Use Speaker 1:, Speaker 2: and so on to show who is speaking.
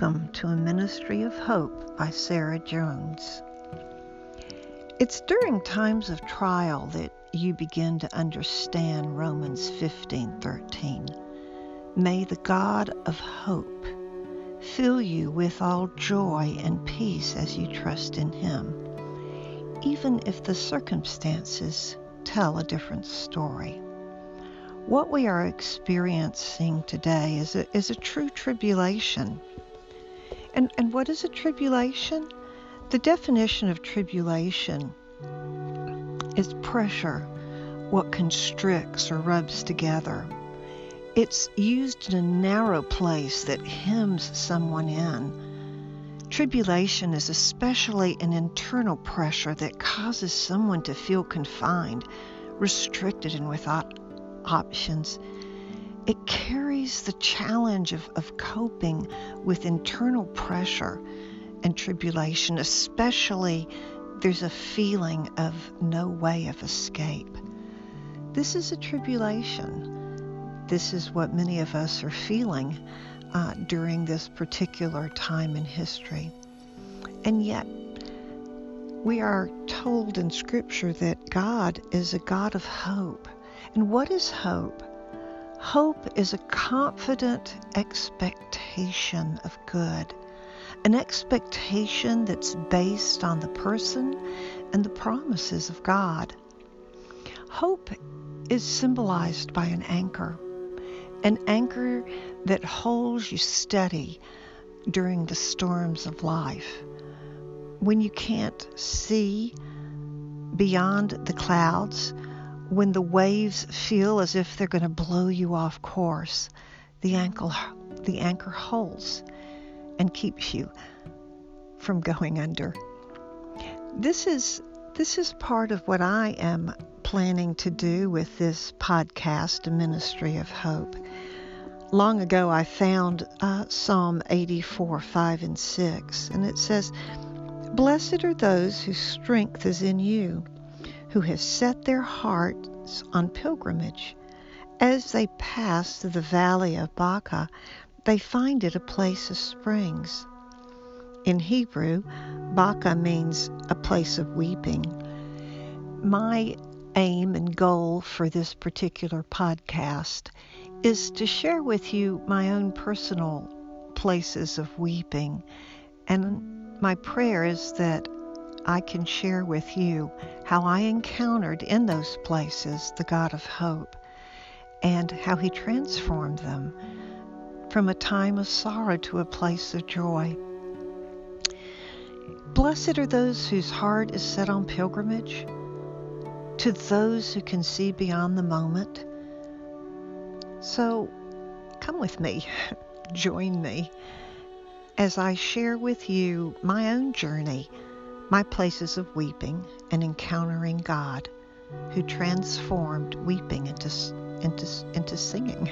Speaker 1: Welcome to a Ministry of Hope by Sarah Jones. It's during times of trial that you begin to understand Romans 15:13. May the God of hope fill you with all joy and peace as you trust in him, even if the circumstances tell a different story. What we are experiencing today is a, is a true tribulation. And, and what is a tribulation? The definition of tribulation is pressure, what constricts or rubs together. It's used in a narrow place that hems someone in. Tribulation is especially an internal pressure that causes someone to feel confined, restricted, and without options. It carries the challenge of, of coping with internal pressure and tribulation, especially there's a feeling of no way of escape. This is a tribulation. This is what many of us are feeling uh, during this particular time in history. And yet, we are told in Scripture that God is a God of hope. And what is hope? Hope is a confident expectation of good, an expectation that's based on the person and the promises of God. Hope is symbolized by an anchor, an anchor that holds you steady during the storms of life. When you can't see beyond the clouds, when the waves feel as if they're going to blow you off course, the ankle, the anchor holds and keeps you from going under. This is this is part of what I am planning to do with this podcast, Ministry of Hope. Long ago, I found uh, Psalm 84, 5, and 6, and it says, Blessed are those whose strength is in you who have set their hearts on pilgrimage. As they pass through the valley of Baca, they find it a place of springs. In Hebrew, Baca means a place of weeping. My aim and goal for this particular podcast is to share with you my own personal places of weeping. And my prayer is that I can share with you how I encountered in those places the God of hope and how He transformed them from a time of sorrow to a place of joy. Blessed are those whose heart is set on pilgrimage, to those who can see beyond the moment. So come with me, join me as I share with you my own journey my places of weeping and encountering God who transformed weeping into, into, into singing.